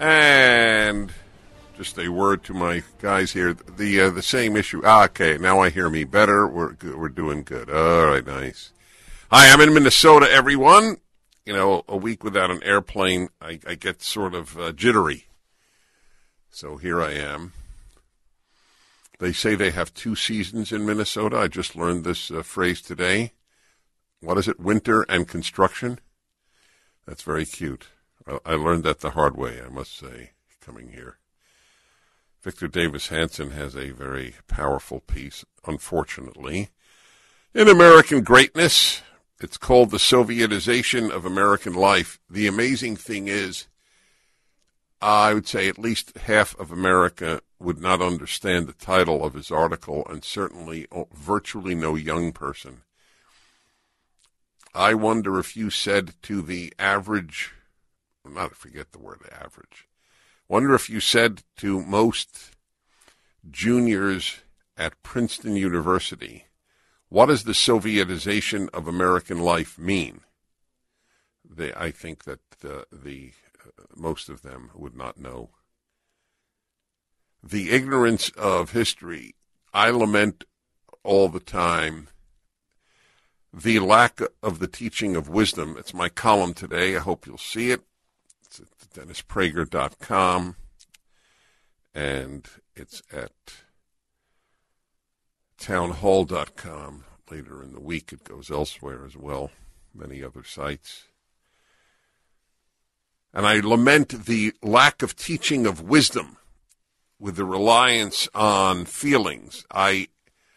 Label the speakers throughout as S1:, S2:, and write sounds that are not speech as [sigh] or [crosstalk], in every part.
S1: And just a word to my guys here. The uh, the same issue. Ah, okay, now I hear me better. We're good. we're doing good. All right, nice. Hi, I'm in Minnesota, everyone. You know, a week without an airplane, I, I get sort of uh, jittery. So here I am. They say they have two seasons in Minnesota. I just learned this uh, phrase today. What is it? Winter and construction. That's very cute. I learned that the hard way, I must say, coming here. Victor Davis Hanson has a very powerful piece, unfortunately. In American Greatness, it's called The Sovietization of American Life. The amazing thing is, I would say at least half of America would not understand the title of his article, and certainly uh, virtually no young person. I wonder if you said to the average not forget the word average. Wonder if you said to most juniors at Princeton University, what does the Sovietization of American life mean? They, I think that uh, the uh, most of them would not know. The ignorance of history, I lament all the time. The lack of the teaching of wisdom. It's my column today. I hope you'll see it. It's at dennisprager.com, and it's at townhall.com. Later in the week, it goes elsewhere as well, many other sites. And I lament the lack of teaching of wisdom with the reliance on feelings. I,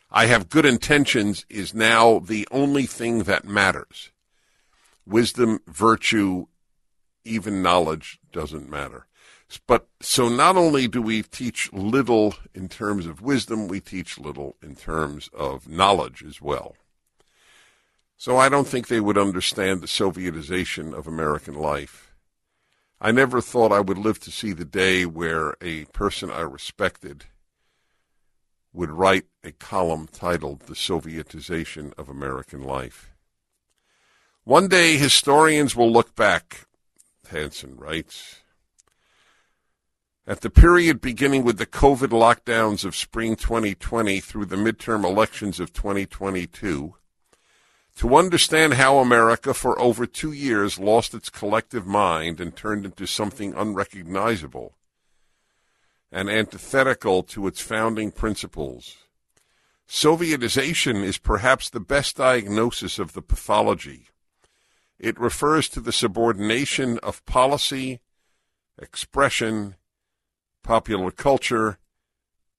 S1: I have good intentions is now the only thing that matters. Wisdom, virtue, even knowledge doesn't matter. But so not only do we teach little in terms of wisdom, we teach little in terms of knowledge as well. So I don't think they would understand the Sovietization of American life. I never thought I would live to see the day where a person I respected would write a column titled The Sovietization of American Life. One day historians will look back Hanson writes. At the period beginning with the COVID lockdowns of spring 2020 through the midterm elections of 2022, to understand how America for over two years lost its collective mind and turned into something unrecognizable and antithetical to its founding principles. Sovietization is perhaps the best diagnosis of the pathology it refers to the subordination of policy, expression, popular culture,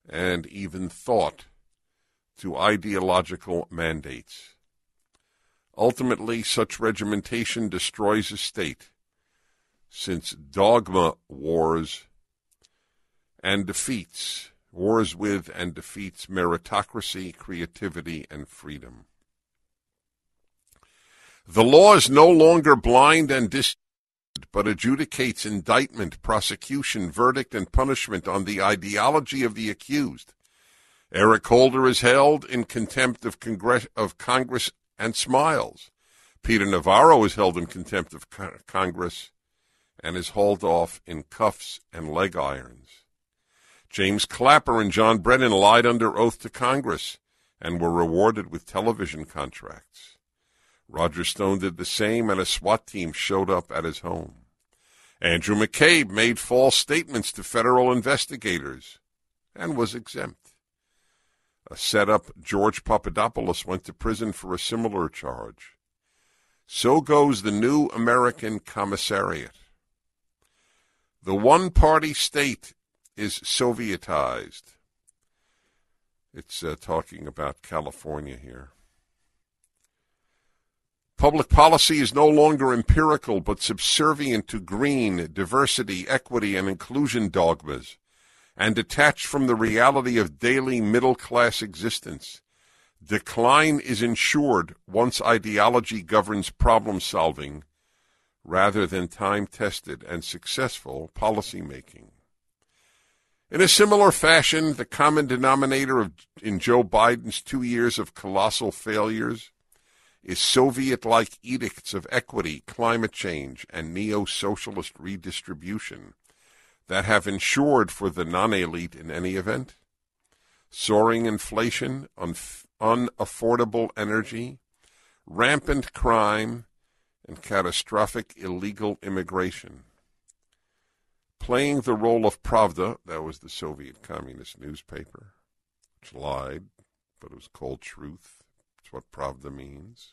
S1: and even thought to ideological mandates. Ultimately, such regimentation destroys a state, since dogma wars and defeats, wars with and defeats meritocracy, creativity, and freedom. The law is no longer blind and dis but adjudicates indictment, prosecution, verdict, and punishment on the ideology of the accused. Eric Holder is held in contempt of, Congress, of Congress and smiles. Peter Navarro is held in contempt of Congress and is hauled off in cuffs and leg irons. James Clapper and John Brennan lied under oath to Congress and were rewarded with television contracts. Roger Stone did the same, and a SWAT team showed up at his home. Andrew McCabe made false statements to federal investigators and was exempt. A setup George Papadopoulos went to prison for a similar charge. So goes the new American commissariat. The one party state is Sovietized. It's uh, talking about California here. Public policy is no longer empirical but subservient to green, diversity, equity, and inclusion dogmas, and detached from the reality of daily middle class existence. Decline is ensured once ideology governs problem solving rather than time tested and successful policy making. In a similar fashion, the common denominator of, in Joe Biden's two years of colossal failures is Soviet like edicts of equity, climate change, and neo socialist redistribution that have ensured for the non elite in any event soaring inflation, unaffordable energy, rampant crime, and catastrophic illegal immigration. Playing the role of Pravda, that was the Soviet communist newspaper, which lied, but it was called truth. What Pravda means.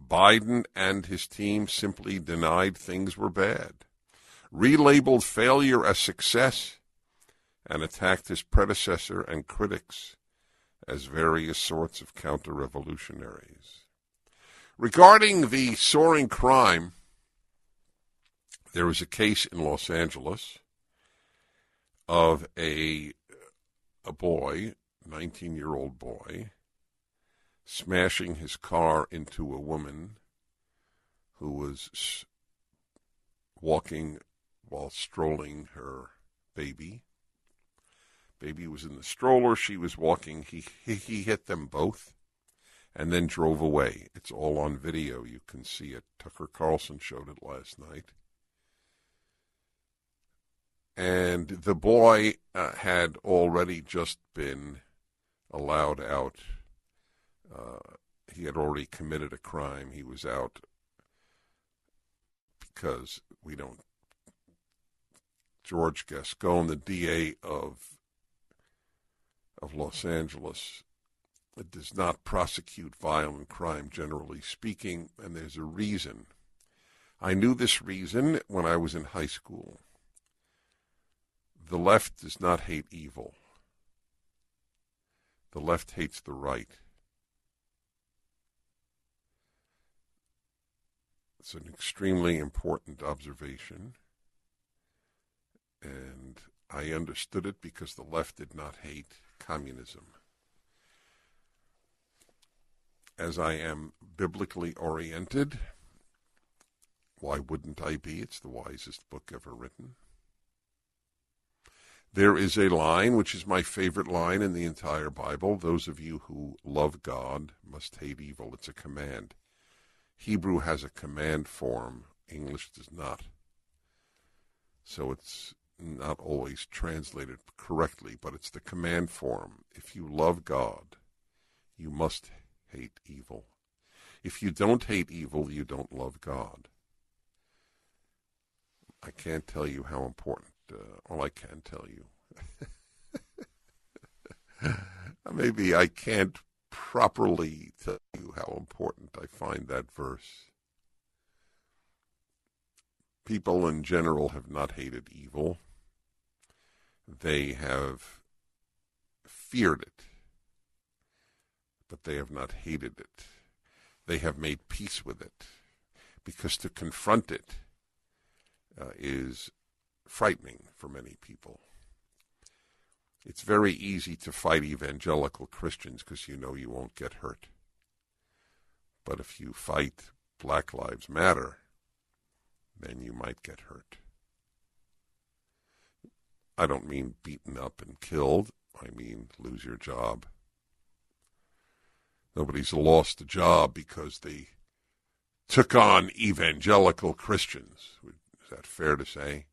S1: Biden and his team simply denied things were bad, relabeled failure as success, and attacked his predecessor and critics as various sorts of counter revolutionaries. Regarding the soaring crime, there was a case in Los Angeles of a a boy, 19 year old boy, smashing his car into a woman who was walking while strolling her baby. Baby was in the stroller. She was walking. He, he, he hit them both and then drove away. It's all on video. You can see it. Tucker Carlson showed it last night. And the boy uh, had already just been allowed out uh, he had already committed a crime. He was out because we don't. George Gascon, the DA of of Los Angeles, does not prosecute violent crime, generally speaking, and there's a reason. I knew this reason when I was in high school. The left does not hate evil. The left hates the right. It's an extremely important observation. And I understood it because the left did not hate communism. As I am biblically oriented, why wouldn't I be? It's the wisest book ever written. There is a line, which is my favorite line in the entire Bible. Those of you who love God must hate evil. It's a command. Hebrew has a command form, English does not. So it's not always translated correctly, but it's the command form. If you love God, you must hate evil. If you don't hate evil, you don't love God. I can't tell you how important, uh, well, I can tell you. [laughs] Maybe I can't properly tell you how important I find that verse. People in general have not hated evil. They have feared it, but they have not hated it. They have made peace with it, because to confront it uh, is frightening for many people. It's very easy to fight evangelical Christians because you know you won't get hurt. But if you fight Black Lives Matter, then you might get hurt. I don't mean beaten up and killed. I mean lose your job. Nobody's lost a job because they took on evangelical Christians. Is that fair to say?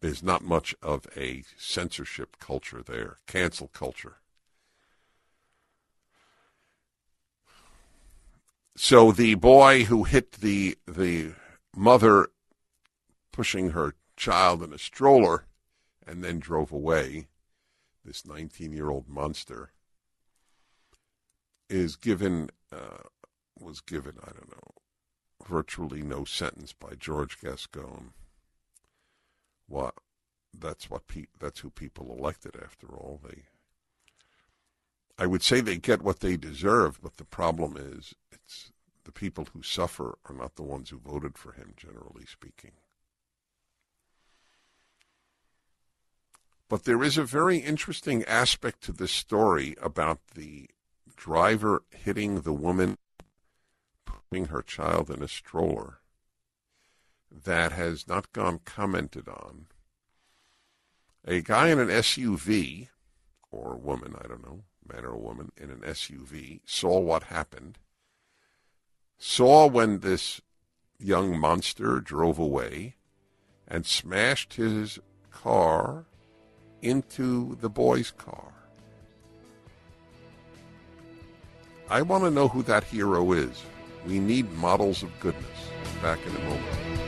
S1: There's not much of a censorship culture there, cancel culture. So the boy who hit the the mother pushing her child in a stroller and then drove away, this 19 year old monster, is given, uh, was given, I don't know, virtually no sentence by George Gascon. What? That's what pe- that's who people elected after all. They I would say they get what they deserve, but the problem is it's the people who suffer are not the ones who voted for him generally speaking. But there is a very interesting aspect to this story about the driver hitting the woman, putting her child in a stroller, that has not gone commented on. A guy in an SUV, or a woman, I don't know, man or woman, in an SUV, saw what happened, saw when this young monster drove away, and smashed his car into the boy's car. I want to know who that hero is. We need models of goodness. Back in a moment.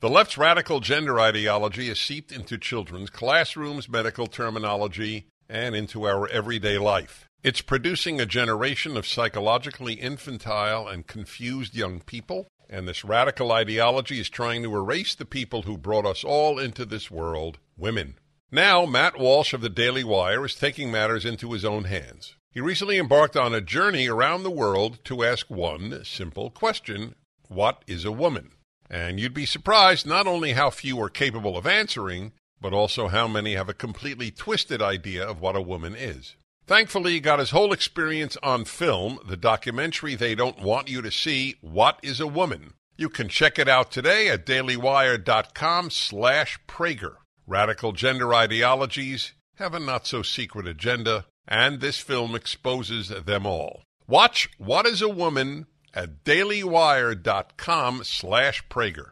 S2: The left's radical gender ideology is seeped into children's classrooms, medical terminology, and into our everyday life. It's producing a generation of psychologically infantile and confused young people, and this radical ideology is trying to erase the people who brought us all into this world women. Now, Matt Walsh of the Daily Wire is taking matters into his own hands. He recently embarked on a journey around the world to ask one simple question What is a woman? And you'd be surprised not only how few are capable of answering, but also how many have a completely twisted idea of what a woman is. Thankfully, he got his whole experience on film, the documentary they don't want you to see, What is a Woman? You can check it out today at dailywire.com slash Prager. Radical gender ideologies have a not-so-secret agenda, and this film exposes them all. Watch What is a Woman at dailywire.com slash Prager.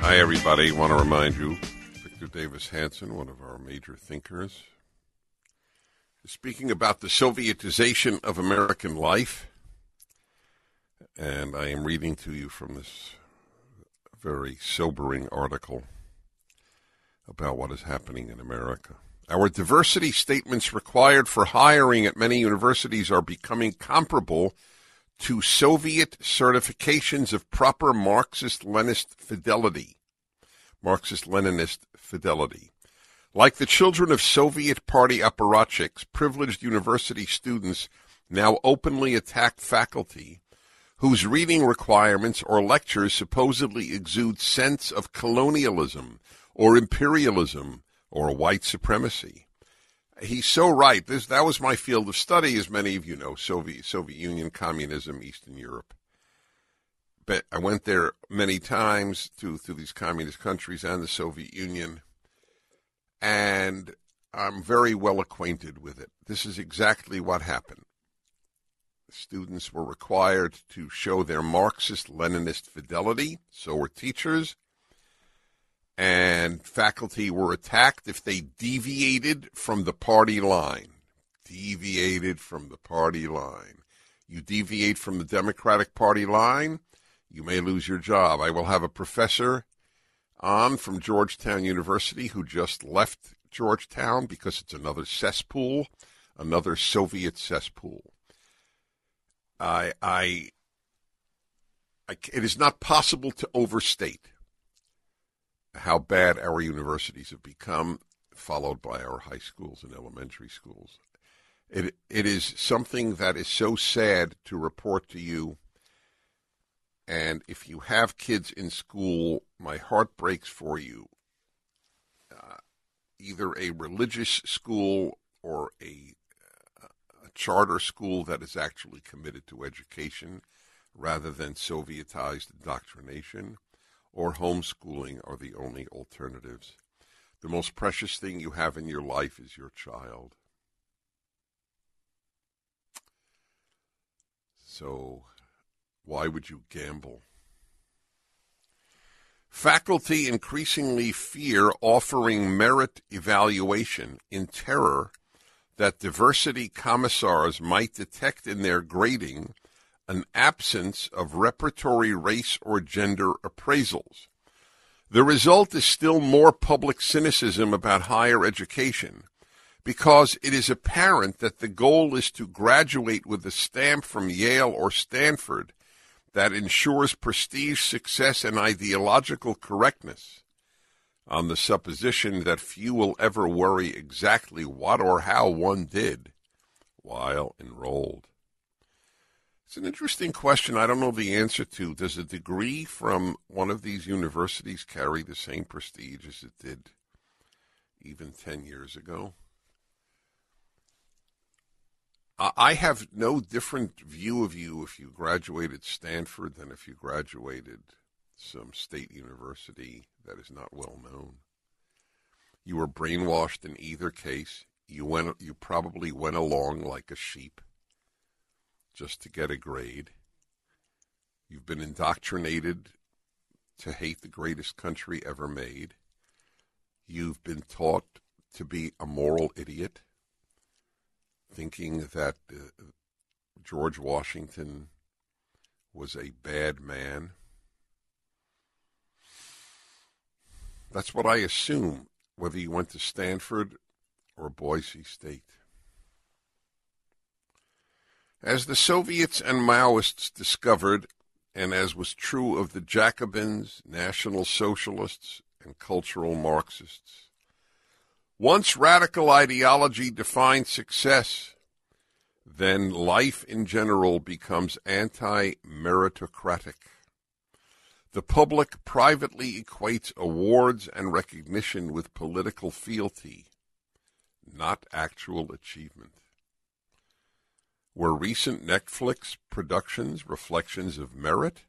S1: Hi, everybody. want to remind you, Victor Davis Hanson, one of our major thinkers, is speaking about the Sovietization of American life. And I am reading to you from this very sobering article about what is happening in America. Our diversity statements required for hiring at many universities are becoming comparable to Soviet certifications of proper Marxist Leninist fidelity. Marxist Leninist fidelity. Like the children of Soviet party apparatchiks, privileged university students now openly attack faculty whose reading requirements or lectures supposedly exude sense of colonialism or imperialism or white supremacy. He's so right. This that was my field of study, as many of you know, Soviet Soviet Union, communism, Eastern Europe. But I went there many times to through these communist countries and the Soviet Union, and I'm very well acquainted with it. This is exactly what happened. Students were required to show their Marxist Leninist fidelity, so were teachers and faculty were attacked if they deviated from the party line. Deviated from the party line. You deviate from the Democratic Party line, you may lose your job. I will have a professor on from Georgetown University who just left Georgetown because it's another cesspool, another Soviet cesspool. I, I, I it is not possible to overstate how bad our universities have become, followed by our high schools and elementary schools. It it is something that is so sad to report to you. And if you have kids in school, my heart breaks for you. Uh, either a religious school or a, a charter school that is actually committed to education rather than Sovietized indoctrination or homeschooling are the only alternatives. The most precious thing you have in your life is your child. So, why would you gamble? Faculty increasingly fear offering merit evaluation in terror that diversity commissars might detect in their grading an absence of repertory race or gender appraisals. The result is still more public cynicism about higher education because it is apparent that the goal is to graduate with a stamp from Yale or Stanford that ensures prestige, success, and ideological correctness on the supposition that few will ever worry exactly what or how one did while enrolled. It's an interesting question. I don't know the answer to. Does a degree from one of these universities carry the same prestige as it did even 10 years ago? I have no different view of you if you graduated Stanford than if you graduated some state university that is not well known. You were brainwashed in either case. You went you probably went along like a sheep just to get a grade. You've been indoctrinated to hate the greatest country ever made. You've been taught to be a moral idiot thinking that uh, George Washington was a bad man. That's what I assume, whether you went to Stanford or Boise State. As the Soviets and Maoists discovered, and as was true of the Jacobins, National Socialists, and cultural Marxists, once radical ideology defines success, then life in general becomes anti meritocratic. The public privately equates awards and recognition with political fealty, not actual achievement. Were recent Netflix productions reflections of merit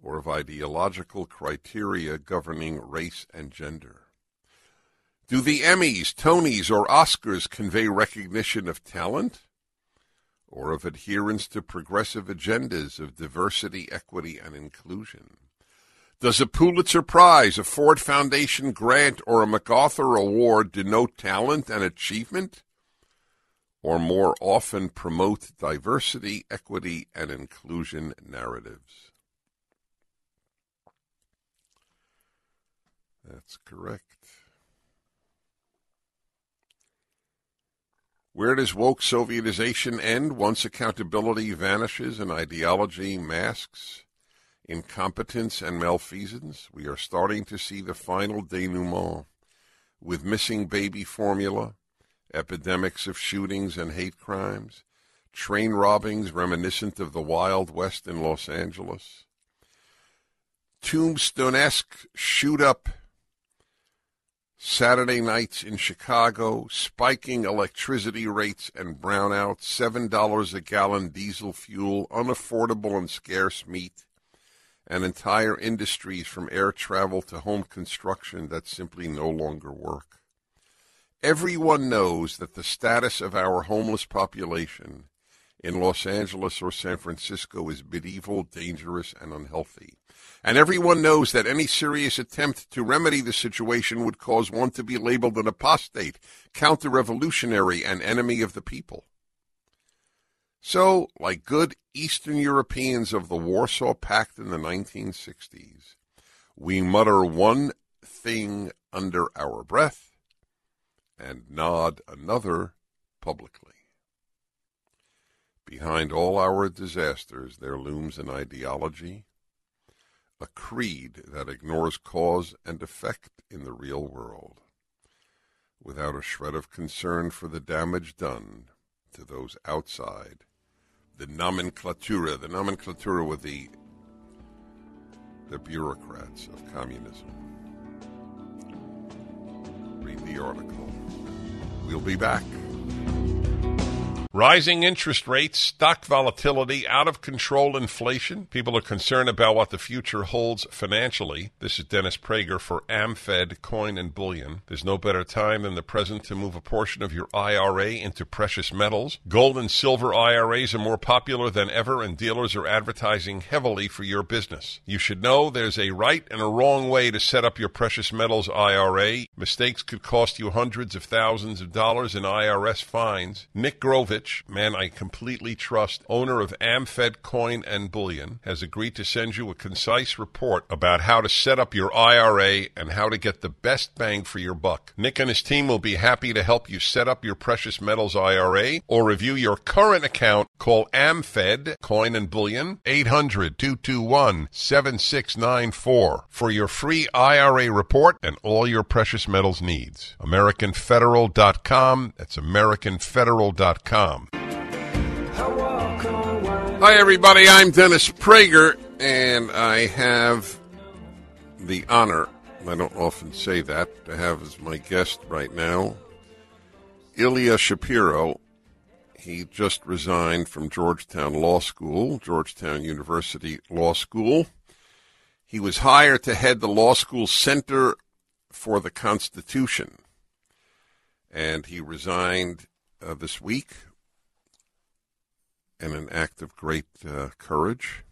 S1: or of ideological criteria governing race and gender? Do the Emmys, Tonys, or Oscars convey recognition of talent or of adherence to progressive agendas of diversity, equity, and inclusion? Does a Pulitzer Prize, a Ford Foundation grant, or a MacArthur Award denote talent and achievement? Or more often promote diversity, equity, and inclusion narratives? That's correct. Where does woke Sovietization end once accountability vanishes and ideology masks incompetence and malfeasance? We are starting to see the final denouement with missing baby formula, epidemics of shootings and hate crimes, train robbings reminiscent of the Wild West in Los Angeles, tombstone-esque shoot up Saturday nights in Chicago, spiking electricity rates and brownouts, $7 a gallon diesel fuel, unaffordable and scarce meat, and entire industries from air travel to home construction that simply no longer work. Everyone knows that the status of our homeless population in Los Angeles or San Francisco is medieval, dangerous, and unhealthy. And everyone knows that any serious attempt to remedy the situation would cause one to be labeled an apostate, counter revolutionary, and enemy of the people. So, like good Eastern Europeans of the Warsaw Pact in the 1960s, we mutter one thing under our breath and nod another publicly. Behind all our disasters, there looms an ideology a creed that ignores cause and effect in the real world, without a shred of concern for the damage done to those outside. The nomenclatura, the nomenclatura with the the bureaucrats of communism. Read the article. We'll be back.
S2: Rising interest rates, stock volatility, out of control inflation. People are concerned about what the future holds financially. This is Dennis Prager for AmFed Coin and Bullion. There's no better time than the present to move a portion of your IRA into precious metals. Gold and silver IRAs are more popular than ever, and dealers are advertising heavily for your business. You should know there's a right and a wrong way to set up your precious metals IRA. Mistakes could cost you hundreds of thousands of dollars in IRS fines. Nick Grovis Rich, man I completely trust, owner of AmFed Coin and Bullion, has agreed to send you a concise report about how to set up your IRA and how to get the best bang for your buck. Nick and his team will be happy to help you set up your precious metals IRA or review your current account. Call AmFed Coin and Bullion 800 221 7694 for your free IRA report and all your precious metals needs. AmericanFederal.com. That's AmericanFederal.com.
S1: Hi, everybody. I'm Dennis Prager, and I have the honor, I don't often say that, to have as my guest right now Ilya Shapiro. He just resigned from Georgetown Law School, Georgetown University Law School. He was hired to head the law school Center for the Constitution, and he resigned uh, this week in an act of great uh, courage.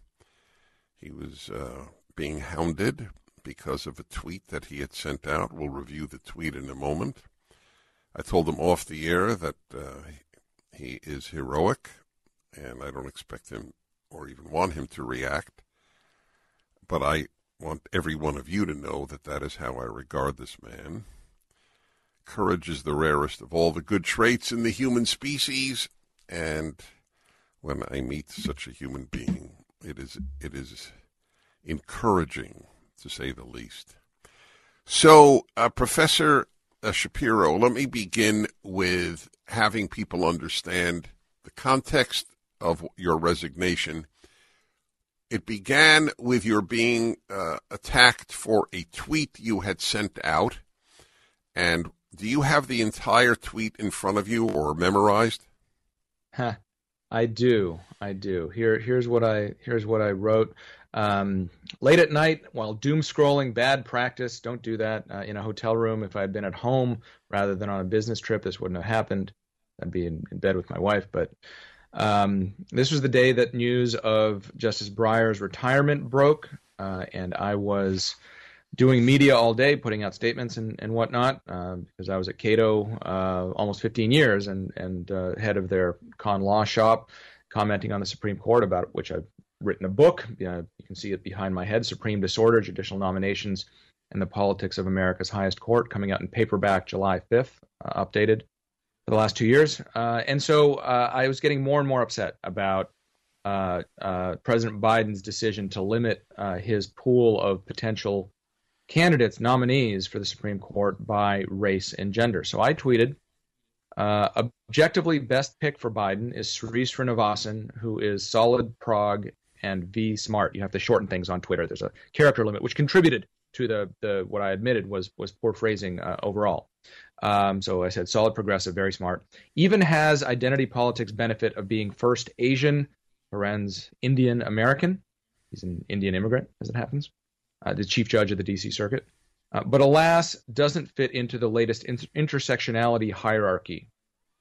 S1: He was uh, being hounded because of a tweet that he had sent out. We'll review the tweet in a moment. I told him off the air that uh, he is heroic, and I don't expect him or even want him to react. But I want every one of you to know that that is how I regard this man. Courage is the rarest of all the good traits in the human species, and when I meet such a human being. It is it is encouraging to say the least. So, uh, Professor uh, Shapiro, let me begin with having people understand the context of your resignation. It began with your being uh, attacked for a tweet you had sent out. And do you have the entire tweet in front of you or memorized?
S3: Huh. I do. I do. Here, here's what I here's what I wrote. Um, late at night, while doom scrolling, bad practice. Don't do that uh, in a hotel room. If I had been at home rather than on a business trip, this wouldn't have happened. I'd be in, in bed with my wife. But um, this was the day that news of Justice Breyer's retirement broke, uh, and I was doing media all day, putting out statements and, and whatnot, uh, because I was at Cato uh, almost 15 years and, and uh, head of their con law shop, commenting on the Supreme Court about which I've written a book. you can see it behind my head Supreme Disorder, Judicial Nominations, and the Politics of America's Highest Court, coming out in paperback July 5th, uh, updated for the last two years. Uh, and so uh, I was getting more and more upset about. President Biden's decision to limit his pool of potential candidates, nominees for the Supreme Court by race and gender. So I tweeted, uh, objectively, best pick for Biden is Sri Srinivasan, who is solid prog and V smart. You have to shorten things on Twitter. There's a character limit, which contributed to the, the what I admitted was was poor phrasing uh, overall. Um, so I said solid progressive, very smart. Even has identity politics benefit of being first Asian, parens Indian American. He's an Indian immigrant, as it happens uh, the chief judge of the D.C. Circuit, uh, but alas, doesn't fit into the latest inter- intersectionality hierarchy.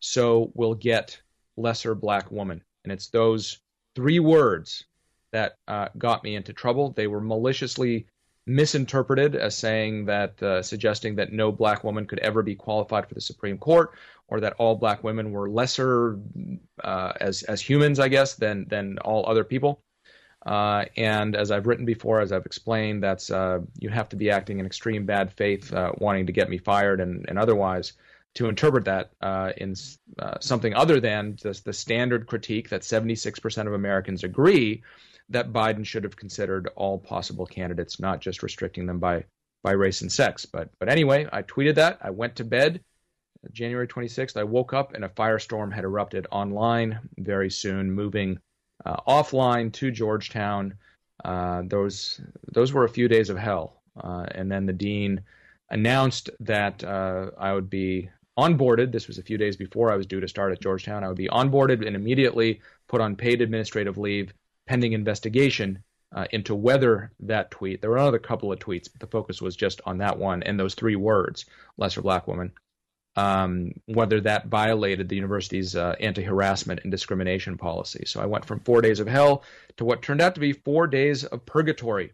S3: So we'll get lesser black woman, and it's those three words that uh, got me into trouble. They were maliciously misinterpreted as saying that, uh, suggesting that no black woman could ever be qualified for the Supreme Court, or that all black women were lesser uh, as as humans, I guess, than than all other people. Uh, and as I've written before, as I've explained, that's uh, you have to be acting in extreme bad faith, uh, wanting to get me fired and, and otherwise, to interpret that uh, in uh, something other than just the standard critique that 76% of Americans agree that Biden should have considered all possible candidates, not just restricting them by by race and sex. But but anyway, I tweeted that. I went to bed. January 26th, I woke up and a firestorm had erupted online very soon, moving uh, offline to Georgetown. Uh, those those were a few days of hell, uh, and then the dean announced that I would be onboarded. This was a few days before I was due to start at Georgetown. I would be onboarded and immediately put on paid administrative leave pending investigation uh, into whether that tweet, there were another couple of tweets, but the focus was just on that one and those three words, lesser black woman, um, whether that violated the university's uh, anti harassment and discrimination policy. So I went from four days of hell to what turned out to be four days of purgatory.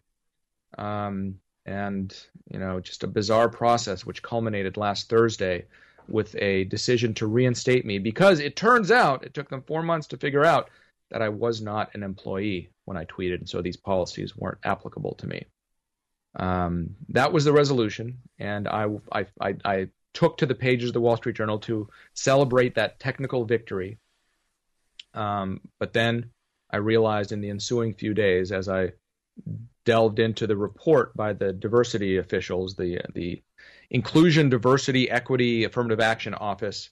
S3: Um, and, you know, just a bizarre process which culminated last Thursday with a decision to reinstate me because it turns out it took them four months to figure out that I was not an employee when I tweeted, and so these policies weren't applicable to me. Um, that was the resolution, and I, I, I, I took to the pages of the Wall Street Journal to celebrate that technical victory. Um, but then I realized in the ensuing few days, as I delved into the report by the diversity officials, the the Inclusion, Diversity, Equity, Affirmative Action Office,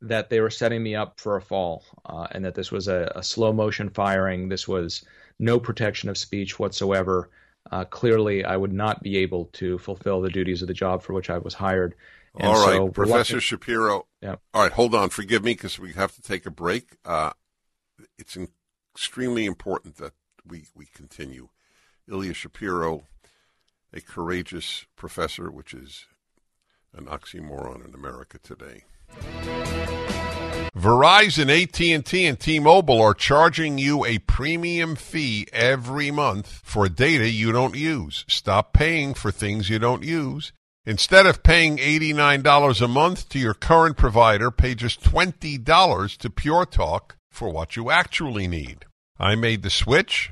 S3: that they were setting me up for a fall, uh, and that this was a, a, slow motion firing. This was no protection of speech whatsoever. Uh, clearly, I would not be able to fulfill the duties of the job for which I was hired.
S1: And all right, so Professor Shapiro. Yeah. All right, hold on. Forgive me because we have to take a break. Uh, it's extremely important that we we continue. Ilya Shapiro, a courageous professor, which is an oxymoron in America today.
S2: Verizon, AT&T, and T-Mobile are charging you a premium fee every month for data you don't use. Stop paying for things you don't use. Instead of paying $89 a month to your current provider, pay just $20 to Pure Talk for what you actually need. I made the switch.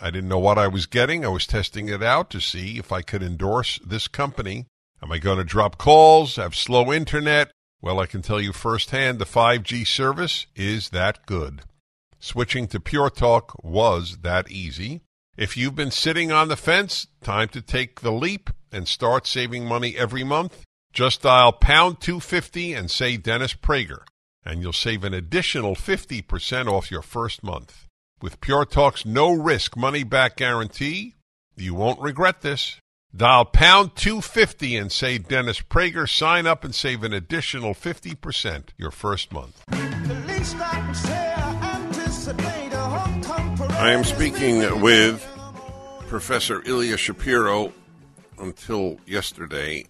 S2: I didn't know what I was getting. I was testing it out to see if I could endorse this company. Am I going to drop calls, have slow internet? Well, I can tell you firsthand the 5G service is that good. Switching to Pure Talk was that easy. If you've been sitting on the fence, time to take the leap and start saving money every month. Just dial pound 250 and say Dennis Prager, and you'll save an additional 50% off your first month. With Pure Talk's no risk money back guarantee, you won't regret this. Dial pound 250 and say Dennis Prager. Sign up and save an additional 50% your first month.
S1: I am speaking with Professor Ilya Shapiro until yesterday,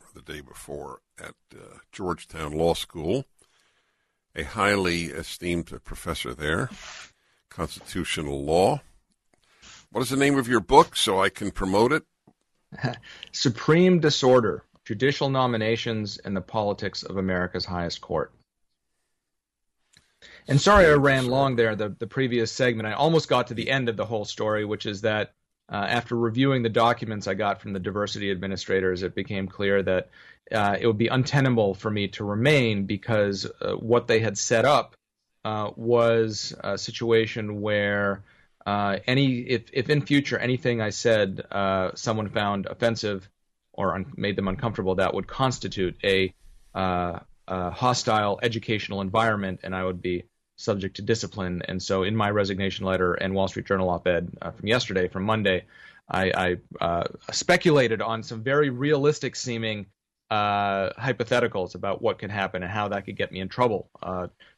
S1: or the day before, at uh, Georgetown Law School, a highly esteemed professor there, constitutional law. What is the name of your book so I can promote it? [laughs]
S3: Supreme Disorder Judicial Nominations and the Politics of America's Highest Court. And sorry I ran long there, the, the previous segment. I almost got to the end of the whole story, which is that uh, after reviewing the documents I got from the diversity administrators, it became clear that uh, it would be untenable for me to remain because uh, what they had set up uh, was a situation where uh, any if if in future anything I said someone found offensive or un- made them uncomfortable, that would constitute a, a, hostile educational environment, and I would be subject to discipline. And so, in my resignation letter and Wall Street Journal op-ed uh, from yesterday, from Monday, I, I uh, speculated on some very realistic seeming uh, hypotheticals about what could happen and how that could get me in trouble,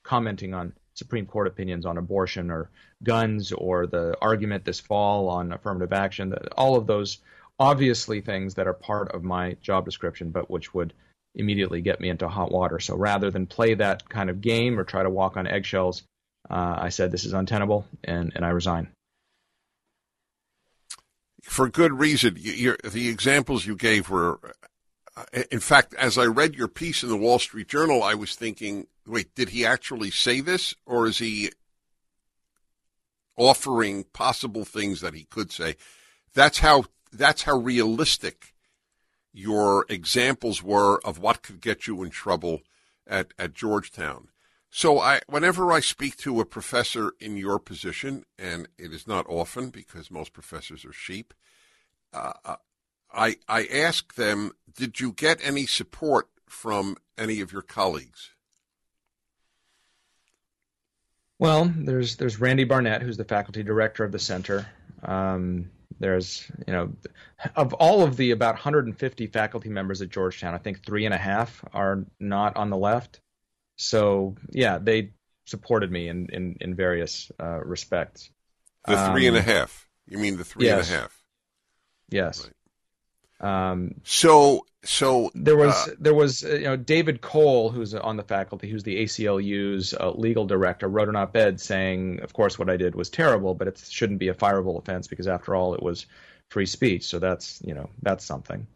S3: commenting on Supreme Court opinions on abortion or guns or the argument this fall on affirmative action, all of those obviously things that are part of my job description, but which would immediately get me into hot water. So rather than play that kind of game or try to walk on eggshells, uh, I said this is untenable and, and I resign.
S1: For good reason. the examples you gave were, uh, in fact, as I read your piece in the Wall Street Journal, I was thinking, wait, did he actually say this or is he offering possible things that he could say. That's how that's how realistic your examples were of what could get you in trouble at, at Georgetown. So I whenever I speak to a professor in your position, and it is not often because most professors are sheep, uh, uh I I ask them, did you get any support from any of your colleagues?
S3: Well, there's there's Randy Barnett, who's the faculty director of the center. Um, there's you know of all of the about 150 faculty members at Georgetown, I think three and a half are not on the left. So yeah, they supported me in in, in various uh, respects.
S1: The three um, and a um, half. You mean the three yes. and a half?
S3: Yes. Right.
S1: Um, so so
S3: there was uh, there was uh, you know David Cole, who's on the faculty, who's the ACLU's uh, legal director, wrote an op-ed saying, of course, what I did was terrible, but it shouldn't be a fireable offense because after all, it was free speech. So that's you know that's something.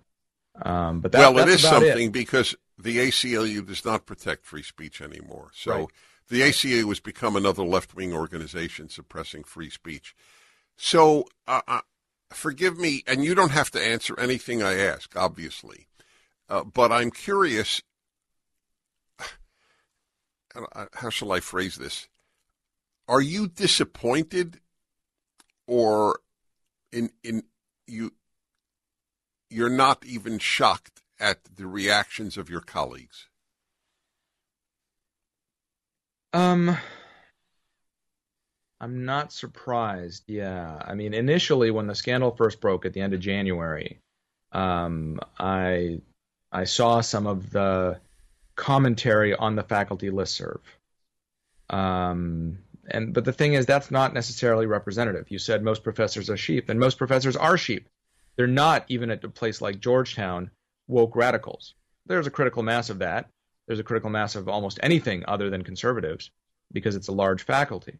S3: Um, but that,
S1: well, it is something
S3: it.
S1: because the ACLU does not protect free speech anymore. So
S3: Right.
S1: the ACLU has become another left wing organization suppressing free speech. So uh, uh, forgive me, and you don't have to answer anything I ask, obviously. Uh, but I'm curious. [sighs] How shall I phrase this? Are you disappointed, or in in you you're not even shocked at the reactions of your colleagues?
S3: Um, I'm not surprised. Yeah, I mean, initially when the scandal first broke at the end of January, um, I I saw some of the commentary on the faculty listserv. Um, and but the thing is, that's not necessarily representative. You said most professors are sheep, and most professors are sheep. They're not even at a place like Georgetown woke radicals. There's a critical mass of that. There's a critical mass of almost anything other than conservatives because it's a large faculty.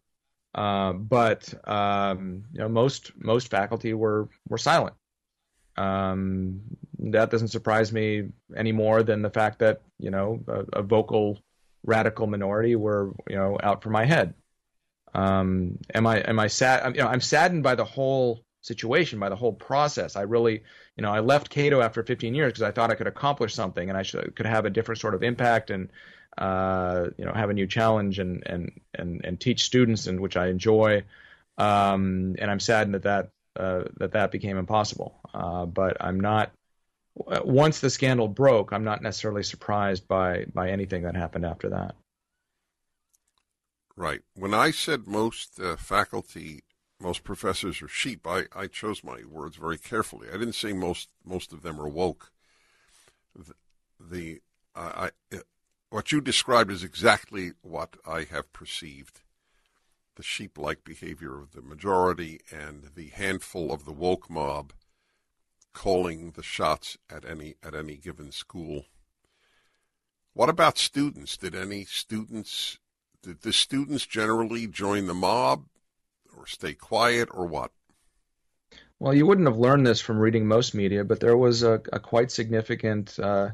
S3: Uh, but um, you know, most most faculty were were silent. Um, that doesn't surprise me any more than the fact that you know a, a vocal radical minority were you know out for my head. Um, am I am I sad? You know, I'm saddened by the whole situation, by the whole process. I really, you know, I left Cato after 15 years because I thought I could accomplish something and I should, could have a different sort of impact and uh, you know have a new challenge and and and and teach students and which I enjoy. Um, and I'm saddened that that uh, that that became impossible. Uh, but I'm not. Once the scandal broke, I'm not necessarily surprised by by anything that happened after that.
S1: Right. When I said most uh, faculty, most professors are sheep, I, I chose my words very carefully. I didn't say most most of them are woke. The, the uh, I, what you described is exactly what I have perceived. The sheep-like behavior of the majority and the handful of the woke mob calling the shots at any at any given school. What about students? Did any students did the students generally join the mob or stay quiet or what?
S3: Well, you wouldn't have learned this from reading most media, but there was a, a quite significant uh,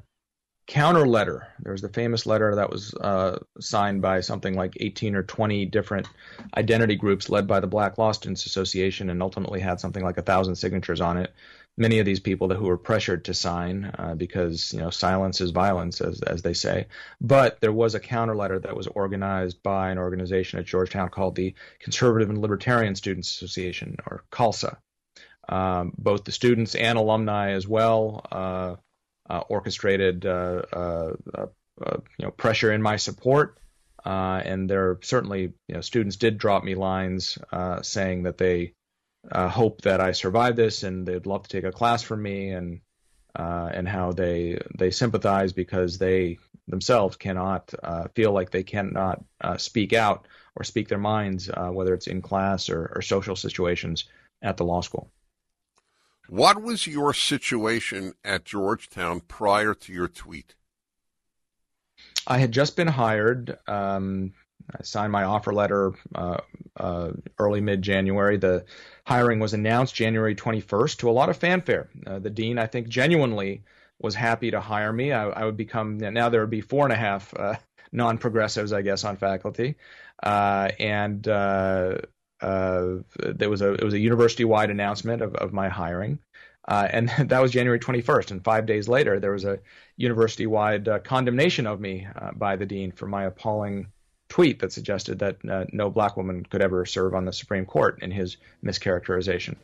S3: counter letter. There was the famous letter that was uh, signed by something like 18 or 20 different identity groups led by the Black Law Students Association and ultimately had something like a thousand signatures on it. Many of these people who were pressured to sign uh, because you know silence is violence, as as they say. But there was a counter letter that was organized by an organization at Georgetown called the Conservative and Libertarian Students Association, or CALSA. Um, both the students and alumni as well uh, Uh, orchestrated uh, uh, uh, uh, you know pressure in my support, uh, and there certainly you know students did drop me lines saying that they hope that I survive this and they'd love to take a class from me and and how they they sympathize because they themselves cannot feel like they cannot speak out or speak their minds whether it's in class or, or social situations at the law school.
S1: What was your situation at Georgetown prior to your tweet?
S3: I had just been hired. Um, I signed my offer letter uh, uh, early mid January. The hiring was announced January 21st to a lot of fanfare. Uh, the dean, I think, genuinely was happy to hire me. I, I would become now there would be four and a half uh, non progressives, I guess, on faculty, uh, and uh, there was a it was a university wide announcement of, of my hiring. Uh, and [laughs] that was January 21st. And five days later, there was a university wide uh, condemnation of me uh, by the dean for my appalling tweet that suggested that uh, no black woman could ever serve on the Supreme Court in his mischaracterization.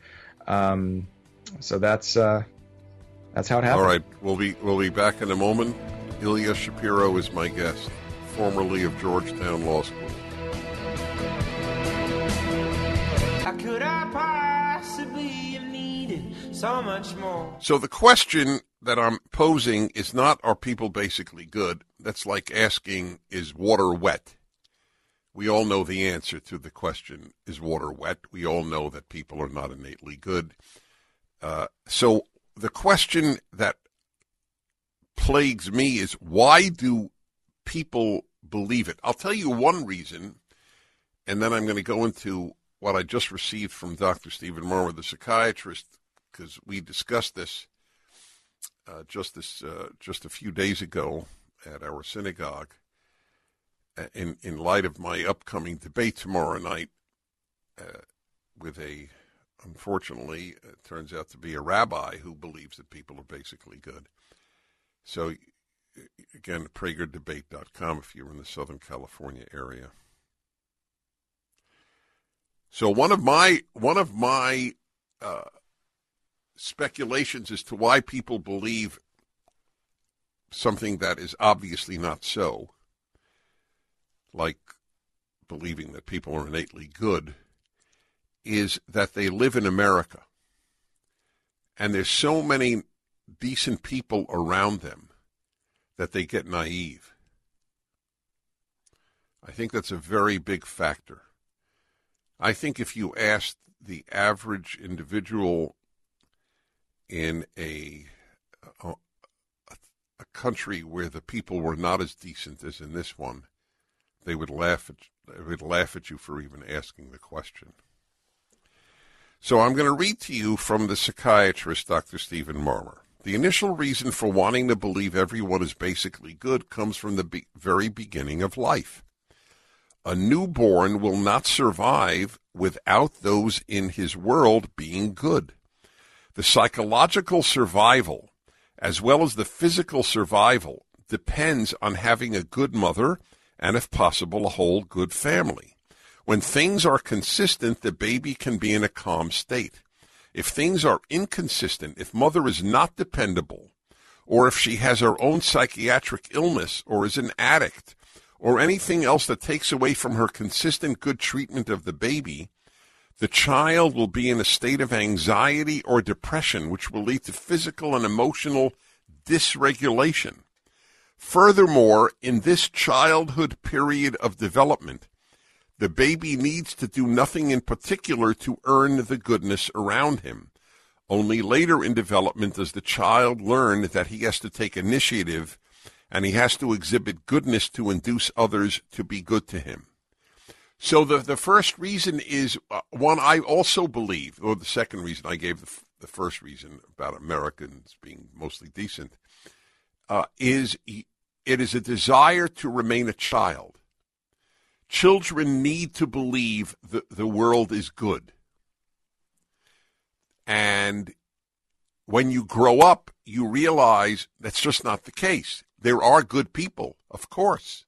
S3: Um, so that's that's how it happened.
S1: All right, we'll be we'll be back in a moment. Ilya Shapiro is my guest, formerly of Georgetown Law School.
S4: So much more?
S1: So the question that I'm posing is not are people basically good? That's like asking is water wet? We all know the answer to the question is water wet? We all know that people are not innately good. Uh, so the question that plagues me is why do people believe it? I'll tell you one reason, and then I'm going to go into what I just received from Dr. Stephen Marmer, the psychiatrist, because we discussed this uh, just this uh, just a few days ago at our synagogue uh, in in light of my upcoming debate tomorrow night uh, with a unfortunately it turns out to be a rabbi who believes that people are basically good. So again, PragerDebate.com if you're in the Southern California area. So one of my one of my uh, speculations as to why people believe something that is obviously not so, like believing that people are innately good, is that they live in America. And there's so many decent people around them that they get naive. I think that's a very big factor. I think if you asked the average individual in a, a, a country where the people were not as decent as in this one, they would laugh at they would laugh at you for even asking the question. So I'm going to read to you from the psychiatrist Dr. Stephen Marmer. The initial reason for wanting to believe everyone is basically good comes from the be- very beginning of life. A newborn will not survive without those in his world being good. The psychological survival, as well as the physical survival, depends on having a good mother and, if possible, a whole good family. When things are consistent, the baby can be in a calm state. If things are inconsistent, if mother is not dependable, or if she has her own psychiatric illness or is an addict, or anything else that takes away from her consistent good treatment of the baby, the child will be in a state of anxiety or depression, which will lead to physical and emotional dysregulation. Furthermore, in this childhood period of development, the baby needs to do nothing in particular to earn the goodness around him. Only later in development does the child learn that he has to take initiative and he has to exhibit goodness to induce others to be good to him. So the the first reason is uh, one I also believe, or the second reason I gave the, the first reason about Americans being mostly decent, uh, is it is a desire to remain a child. Children need to believe that the world is good. And when you grow up, you realize that's just not the case. There are good people, of course,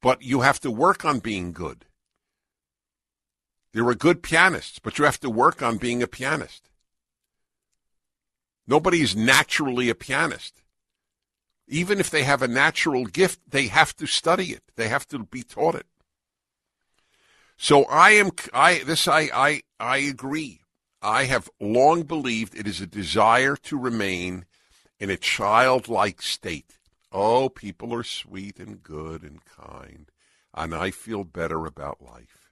S1: but you have to work on being good. There are good pianists, but you have to work on being a pianist. Nobody is naturally a pianist. Even if they have a natural gift, they have to study it. They have to be taught it. So I am I this I I I agree. I have long believed it is a desire to remain in a childlike state. Oh, people are sweet and good and kind, and I feel better about life.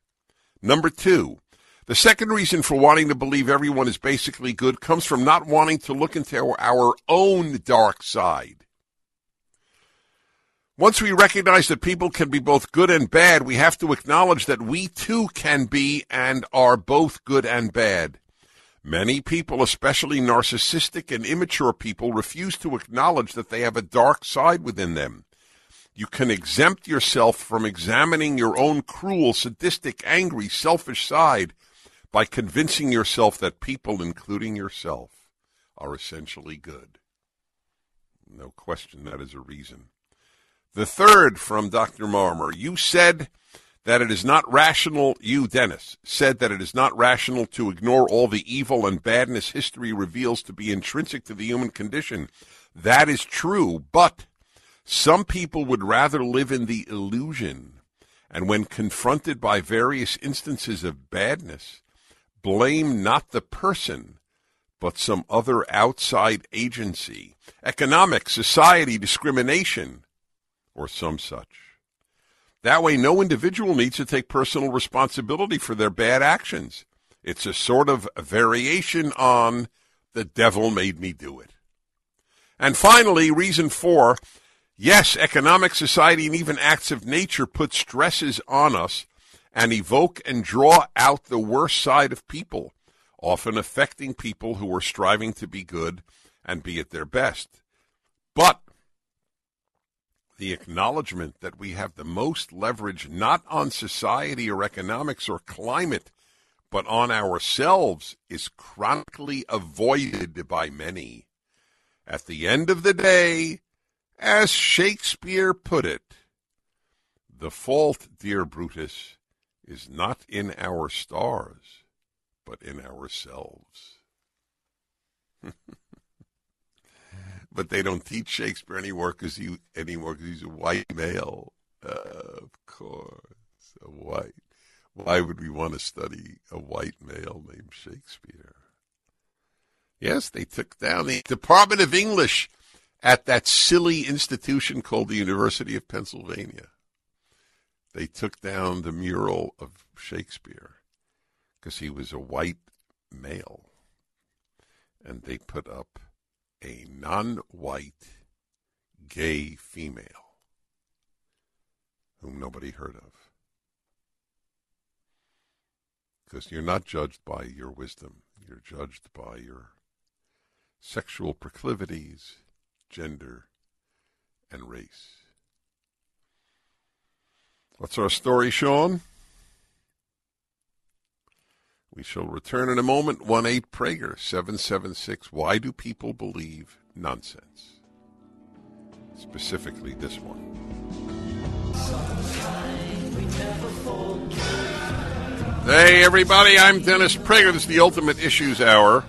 S1: Number two, the second reason for wanting to believe everyone is basically good comes from not wanting to look into our, own dark side. Once we recognize that people can be both good and bad, we have to acknowledge that we too can be and are both good and bad. Many people, especially narcissistic and immature people, refuse to acknowledge that they have a dark side within them. You can exempt yourself from examining your own cruel, sadistic, angry, selfish side by convincing yourself that people, including yourself, are essentially good. No question that is a reason. The third from Dr. Marmer, you said that it is not rational, you, Dennis, said that it is not rational to ignore all the evil and badness history reveals to be intrinsic to the human condition. That is true, but some people would rather live in the illusion, and when confronted by various instances of badness, blame not the person, but some other outside agency, economic, society, discrimination, or some such. That way, no individual needs to take personal responsibility for their bad actions. It's a sort of variation on the devil made me do it. And finally, reason four yes, economic, society, and even acts of nature put stresses on us and evoke and draw out the worst side of people, often affecting people who are striving to be good and be at their best. But the acknowledgement that we have the most leverage not on society or economics or climate, but on ourselves is chronically avoided by many. At the end of the day, as Shakespeare put it, the fault, dear Brutus, is not in our stars, but in ourselves. [laughs] but they don't teach Shakespeare anymore because he anymore because he's a white male. Uh, of course, a white. Why would we want to study a white male named Shakespeare? Yes, they took down the Department of English at that silly institution called the University of Pennsylvania. They took down the mural of Shakespeare because he was a white male. And they put up a non white gay female whom nobody heard of. Because you're not judged by your wisdom, you're judged by your sexual proclivities, gender, and race. What's our story, Sean? We shall return in a moment. 1 8 Prager 776. Why do people believe nonsense? Specifically, this one. Hey, everybody, I'm Dennis Prager. This is the Ultimate Issues Hour.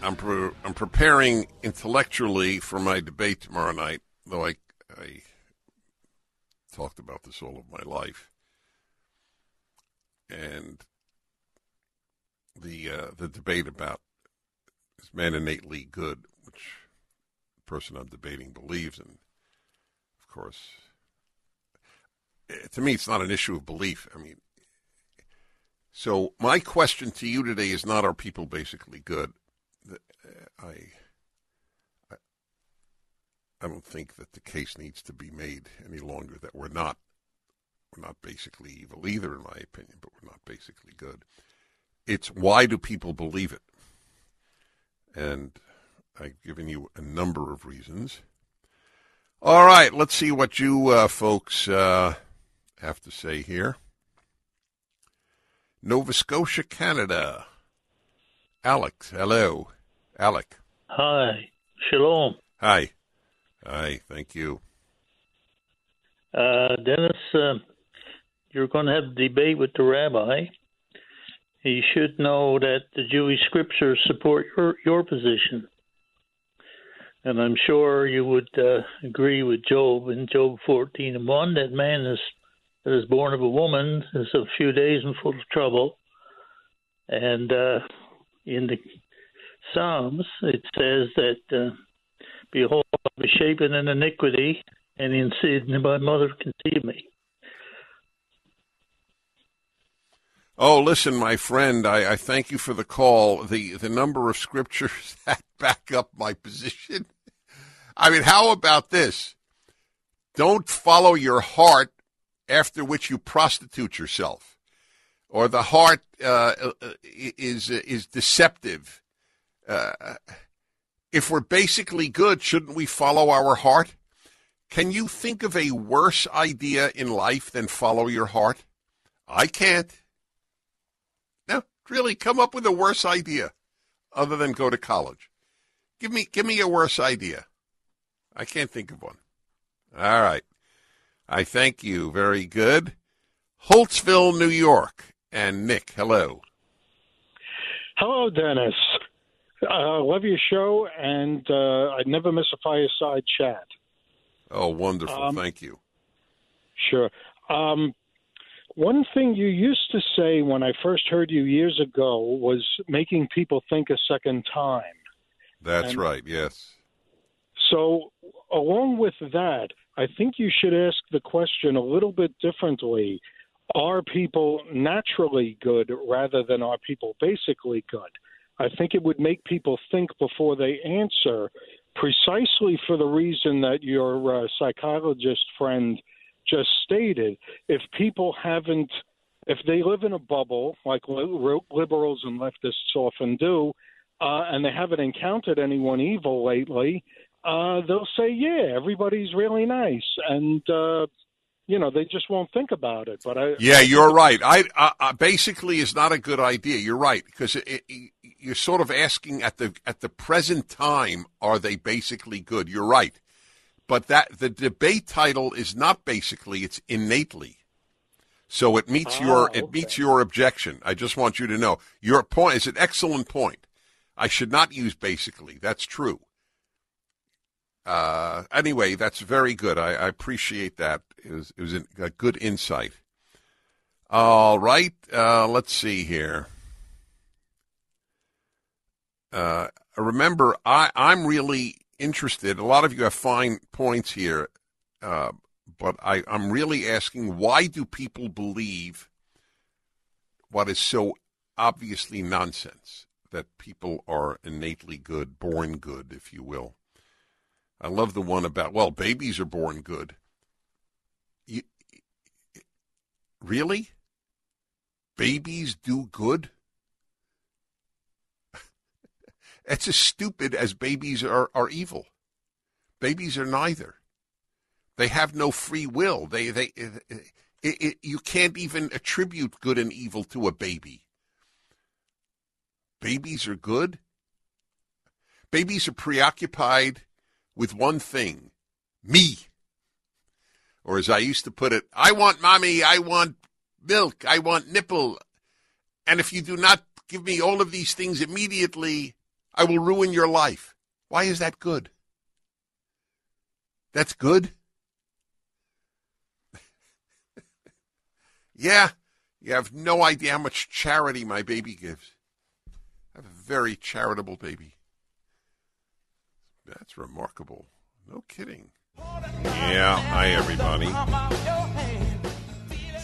S1: I'm, pre- I'm preparing intellectually for my debate tomorrow night, though I, I talked about this all of my life and the uh, the debate about is man innately good, which the person I'm debating believes, and of course, eh, to me, it's not an issue of belief. I mean, so my question to you today is not: Are people basically good? Eh, I. I don't think that the case needs to be made any longer that we're not we're not basically evil either, in my opinion, but we're not basically good. It's why do people believe it? And I've given you a number of reasons. All right, let's see what you uh, folks uh, have to say here. Nova Scotia, Canada. Alex, hello. Alec.
S5: Hi. Shalom.
S1: Hi. Hi, thank you.
S5: Uh, Dennis, uh, you're going to have a debate with the rabbi. You should know that the Jewish scriptures support your, your position. And I'm sure you would uh, agree with Job in Job 14 and 1 that man is, that is born of a woman is a few days and full of trouble. And uh, in the Psalms, it says that, uh, Behold, I was shapen in iniquity, and in sin my mother conceived me.
S1: Oh, listen, my friend, I, I, thank you for the call. The the number of scriptures [laughs] that back up my position. I mean, how about this? Don't follow your heart after which you prostitute yourself, or the heart uh, uh is is deceptive. Uh, if we're basically good, shouldn't we follow our heart? Can you think of a worse idea in life than follow your heart? I can't. Really, come up with a worse idea other than go to college. Give me give me a worse idea. I can't think of one. All right. I thank you. Very good. Holtsville, New York. And Nick, hello.
S6: Hello, Dennis. Uh, love your show, and uh, I never miss a fireside chat.
S1: Oh, wonderful. Um, Thank you.
S6: Sure. Um, one thing you used to say when I first heard you years ago was making people think a second time.
S1: That's and right, yes.
S6: So, along with that, I think you should ask the question a little bit differently. Are people naturally good rather than are people basically good? I think it would make people think before they answer, precisely for the reason that your uh, psychologist friend just stated, if people haven't, if they live in a bubble like liberals and leftists often do, uh, and they haven't encountered anyone evil lately, uh, they'll say, "Yeah, everybody's really nice," and uh, you know they just won't think about it. But I
S1: Yeah, you're right. I, I, I basically is not a good idea. You're right because it, it, you're sort of asking at the at the present time, are they basically good? You're right, but that the debate title is not basically; it's innately. So it meets
S6: Ah,
S1: your it
S6: okay.
S1: meets your objection. I just want you to know your point is an excellent point. I should not use basically. That's true. Uh, anyway, that's very good. I, I appreciate that. It was it was a, a good insight. All right, uh, let's see here. Uh, remember, I, I'm really interested. A lot of you have fine points here, uh, but I, I'm really asking why do people believe what is so obviously nonsense that people are innately good, born good, if you will? I love the one about, well, babies are born good. You, really? Babies do good? It's as stupid as babies are, are evil. Babies are neither. They have no free will. They they it, it, you can't even attribute good and evil to a baby. Babies are good. Babies are preoccupied with one thing, me. Or as I used to put it, I want mommy, I want milk, I want nipple. And if you do not give me all of these things immediately, I will ruin your life. Why is that good? That's good? [laughs] yeah, you have no idea how much charity my baby gives. I have a very charitable baby. That's remarkable. No kidding. Yeah, hi everybody.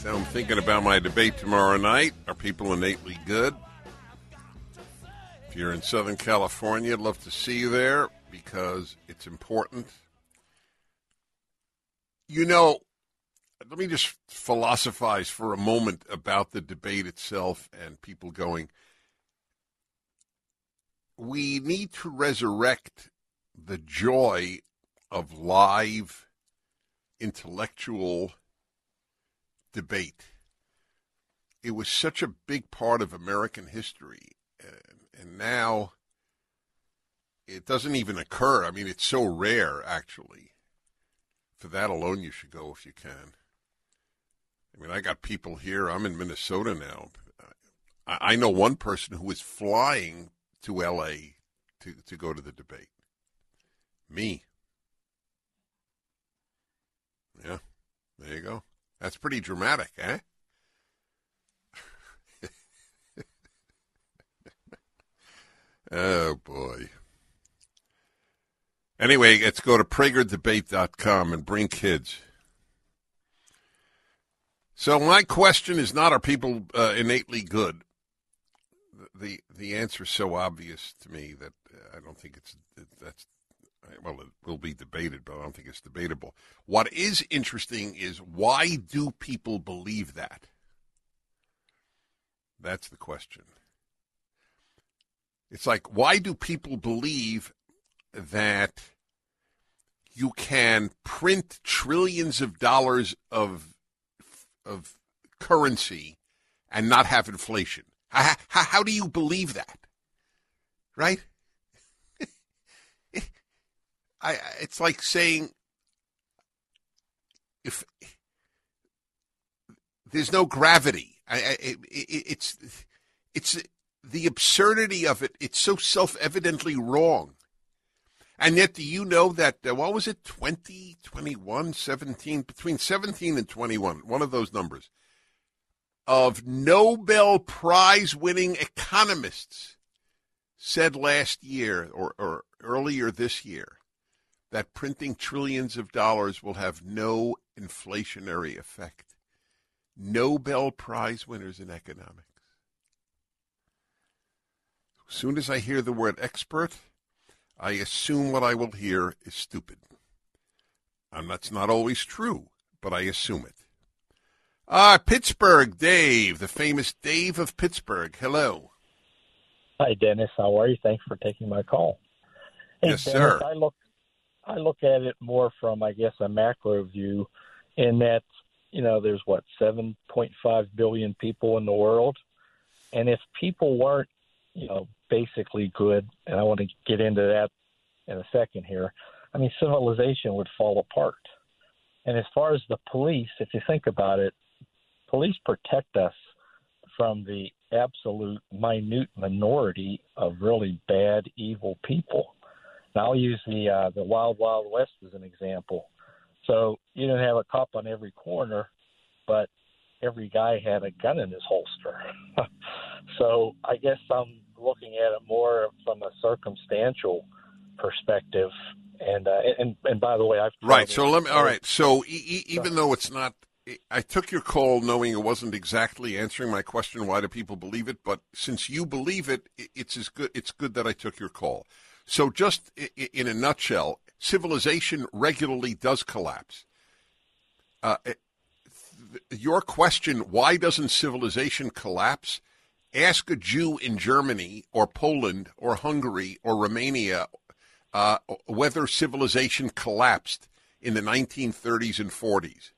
S1: So I'm thinking about my debate tomorrow night. Are people innately good? If you're in Southern California, I'd love to see you there because it's important. You know, let me just philosophize for a moment about the debate itself and people going. We need to resurrect the joy of live intellectual debate. It was such a big part of American history, and, and now it doesn't even occur. I mean, it's so rare, actually. For that alone, you should go if you can. I mean, I got people here. I'm in Minnesota now. I, I know one person who is flying to L.A. to, to go to the debate. Me. Yeah, there you go. That's pretty dramatic, eh? Oh, boy. Anyway, let's go to PragerDebate.com and bring kids. So my question is not: Are people uh, innately good? The the answer is so obvious to me that uh, I don't think it's that's well, it will be debated, but I don't think it's debatable. What is interesting is why do people believe that? That's the question. It's like, why do people believe that you can print trillions of dollars of of currency and not have inflation? How, how, how do you believe that? Right? [laughs] I, it's like saying if there's no gravity, I, I, it, it's it's the absurdity of it. It's so self-evidently wrong. And yet, do you know that, uh, what was it, 20, 21, 17, between 17 and 21, one of those numbers, of Nobel Prize winning economists said last year or, or earlier this year that printing trillions of dollars will have no inflationary effect. Nobel Prize winners in economics. As soon as I hear the word expert, I assume what I will hear is stupid. And that's not always true, but I assume it. Ah, Pittsburgh, Dave, the famous Dave of Pittsburgh. Hello.
S7: Hi, Dennis. How are you? Thanks for taking my call. Hey,
S1: Yes,
S7: Dennis,
S1: sir.
S7: I look, I look at it more from, I guess, a macro view, in that you know there's what 7.5 billion people in the world, and if people weren't, you know, basically good, and I want to get into that in a second here. I mean, civilization would fall apart. And as far as the police, if you think about it, police protect us from the absolute minute minority of really bad, evil people. Now I'll use the uh, the Wild Wild West as an example. So you didn't have a cop on every corner, but every guy had a gun in his holster. [laughs] so I guess I'm looking at it more from a circumstantial perspective. And uh, and and by the way, I've
S1: right. So let me. All right. So e- even though it's not I took your call knowing it wasn't exactly answering my question. Why do people believe it? But since you believe it, it's as good. It's good that I took your call. So, just in a nutshell, civilization regularly does collapse. Uh, your question: Why doesn't civilization collapse? Ask a Jew in Germany or Poland or Hungary or Romania uh, whether civilization collapsed in the 1930s and 40s.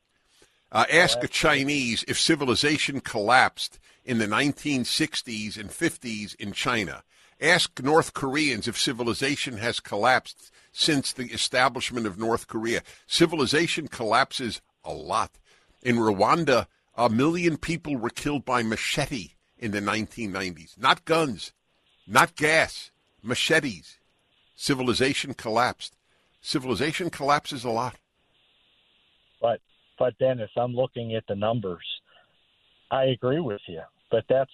S1: Uh, ask a Chinese if civilization collapsed in the 1960s and 50s in China. Ask North Koreans if civilization has collapsed since the establishment of North Korea. Civilization collapses a lot. In Rwanda, a million people were killed by machete in the 1990s. Not guns, not gas, machetes. Civilization collapsed. Civilization collapses a lot.
S7: But but Dennis, I'm looking at the numbers. I agree with you, but that's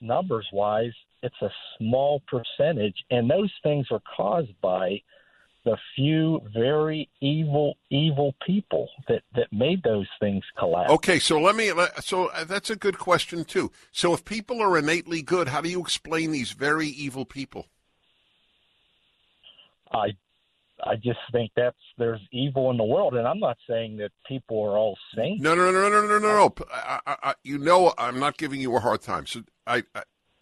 S7: numbers wise, it's a small percentage, and those things are caused by the few very evil, evil people that that made those things collapse.
S1: Okay, so let me. So uh, that's a good question too. So if people are innately good, how do you explain these very evil people?
S7: I I just think that's there's evil in the world, and I'm not saying that people are all saints.
S1: No, no, no, no, no, no, no. I, I, I, you know, I'm not giving you a hard time. So, I,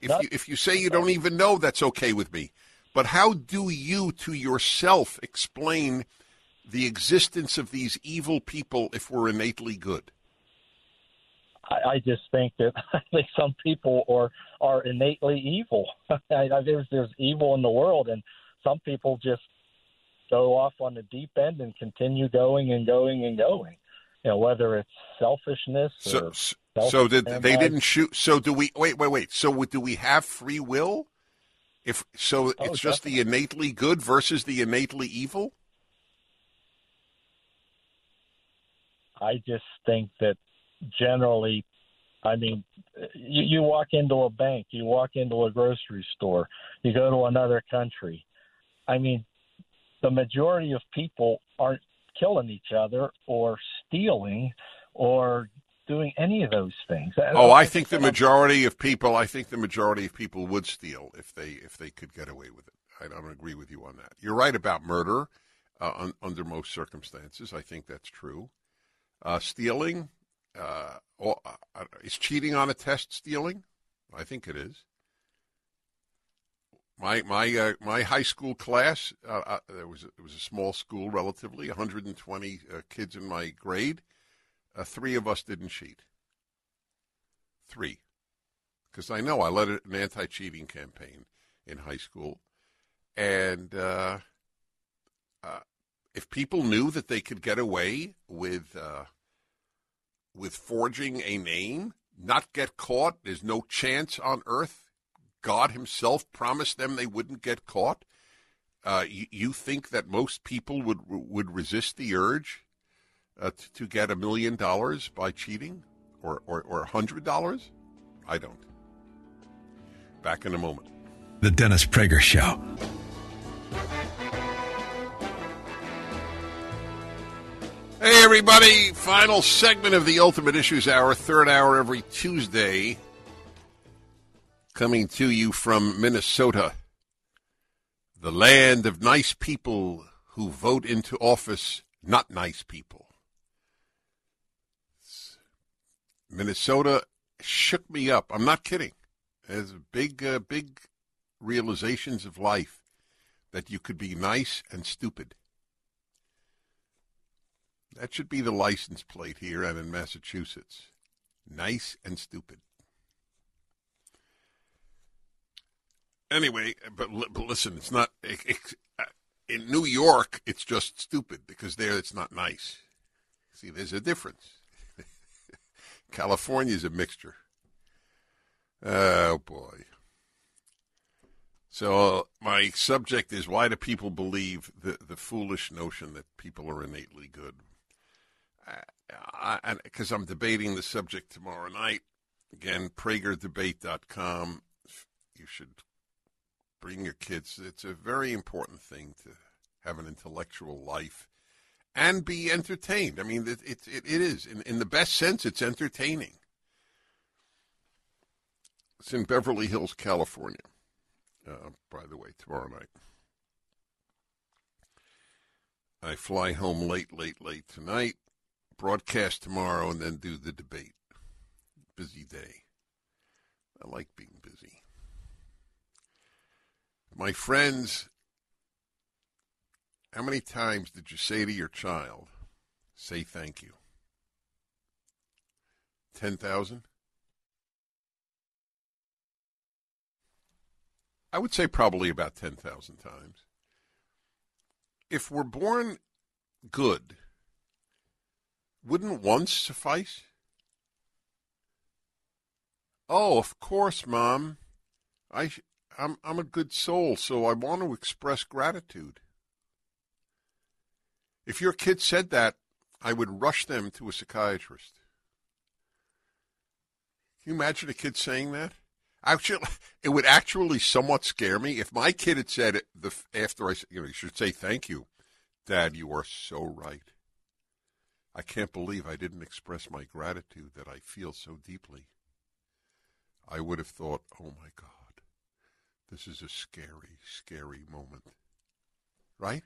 S1: if not, you if you say you don't even know, that's okay with me. But how do you, to yourself, explain the existence of these evil people if we're innately good?
S7: I, I just think that [laughs] I think some people are are innately evil. [laughs] there's there's evil in the world, and some people just go off on the deep end and continue going and going and going. You know, whether it's selfishness
S1: so, so did they didn't shoot? So do we? Wait, wait, wait. So do we have free will? If so, oh, it's just definitely. the innately good versus the innately evil.
S7: I just think that generally, I mean, you, you walk into a bank, you walk into a grocery store, you go to another country. I mean, the majority of people aren't killing each other or stealing or doing any of those things.
S1: Oh, I think the majority of people. I think the majority of people would steal if they if they could get away with it. I don't agree with you on that. You're right about murder uh, un, under most circumstances. I think that's true. Uh, stealing uh, uh is cheating on a test stealing. I think it is. My my uh, my high school class, uh, uh, there was it was a small school, relatively, 120 uh, kids in my grade. Uh, three of us didn't cheat. Three, because I know I led an anti-cheating campaign in high school, and uh, if people knew that they could get away with with forging a name, not get caught, there's no chance on earth God Himself promised them they wouldn't get caught? Uh, you, you, think that most people would would resist the urge uh, to, to, get a million dollars by cheating, or or or a hundred dollars? I don't. Back in a moment.
S8: The Dennis Prager Show.
S1: Hey, everybody. Final segment of the Ultimate Issues Hour, third hour every Tuesday coming to you from Minnesota, the land of nice people who vote into office not nice people. Minnesota shook me up. I'm not kidding. There's big, uh, big realizations of life that you could be nice and stupid. That should be the license plate here and in Massachusetts. Nice and stupid. Anyway, but, but listen, it's not. It, it, in New York, it's just stupid because there it's not nice. See, there's a difference. California is a mixture. Oh boy. So uh, my subject is why do people believe the the foolish notion that people are innately good? Because I'm debating the subject tomorrow night. Again, PragerDebate.com. You should bring your kids. It's a very important thing to have an intellectual life and be entertained. I mean, it, it, it is. In, in the best sense, it's entertaining. It's in Beverly Hills, California, uh, by the way, tomorrow night. I fly home late, late, late tonight, broadcast tomorrow, and then do the debate. Busy day. I like being busy. My friends, how many times did you say to your child, say thank you? 10,000? I would say probably about 10,000 times. If we're born good, wouldn't once suffice? Oh, of course, Mom. I, I'm, I'm a good soul, so I want to express gratitude. If your kid said that, I would rush them to a psychiatrist. Can you imagine a kid saying that? Actually, [laughs] it would actually somewhat scare me if my kid had said it the after I said you know you should say thank you, Dad. You are so right. I can't believe I didn't express my gratitude that I feel so deeply. I would have thought, oh my God, this is a scary, scary moment. Right?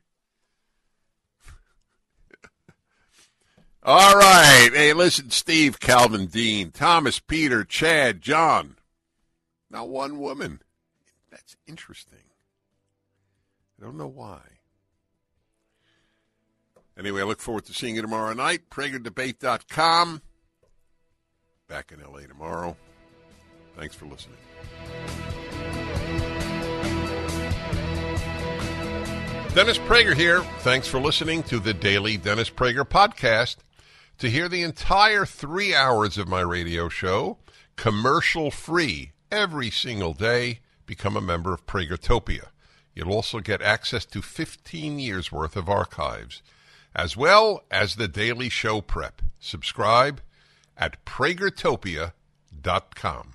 S1: All right. Hey, listen, Steve, Calvin, Dean, Thomas, Peter, Chad, John. Not one woman. That's interesting. I don't know why. Anyway, I look forward to seeing you tomorrow night. PragerDebate.com. Back in LA tomorrow. Thanks for listening. Dennis Prager here. Thanks for listening to the Daily Dennis Prager Podcast. To hear the entire three hours of my radio show, commercial free, every single day, become a member of Pragertopia. You'll also get access to 15 years worth of archives, as well as the daily show prep. Subscribe at pragertopia.com.